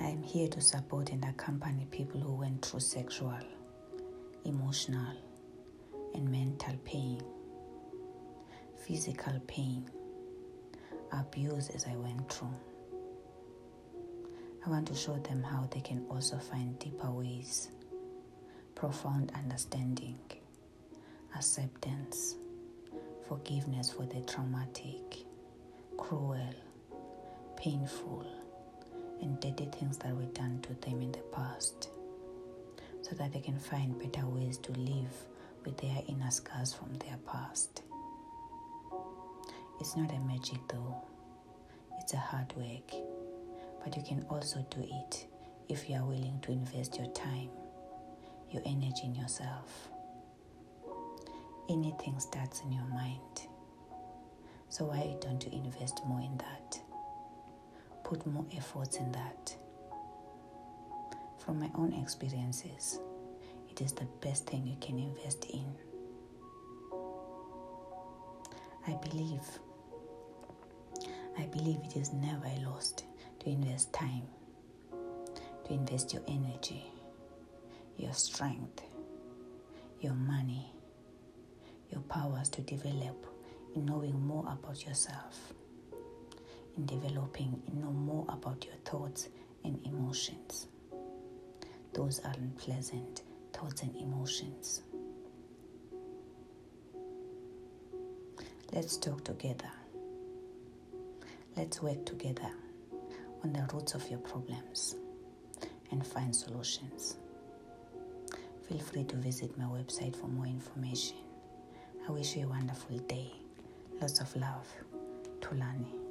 I am here to support and accompany people who went through sexual, emotional, and mental pain, physical pain, abuse as I went through. I want to show them how they can also find deeper ways, profound understanding, acceptance, forgiveness for the traumatic, cruel, painful, and dirty things that were done to them in the past, so that they can find better ways to live with their inner scars from their past. It's not a magic though, it's a hard work but you can also do it if you are willing to invest your time, your energy in yourself. Anything starts in your mind. So why don't you invest more in that? Put more efforts in that. From my own experiences, it is the best thing you can invest in. I believe I believe it is never lost to invest time, to invest your energy, your strength, your money, your powers to develop in knowing more about yourself, in developing, in know more about your thoughts and emotions. Those are unpleasant thoughts and emotions. Let's talk together. Let's work together on the roots of your problems and find solutions. Feel free to visit my website for more information. I wish you a wonderful day. Lots of love. Tulani.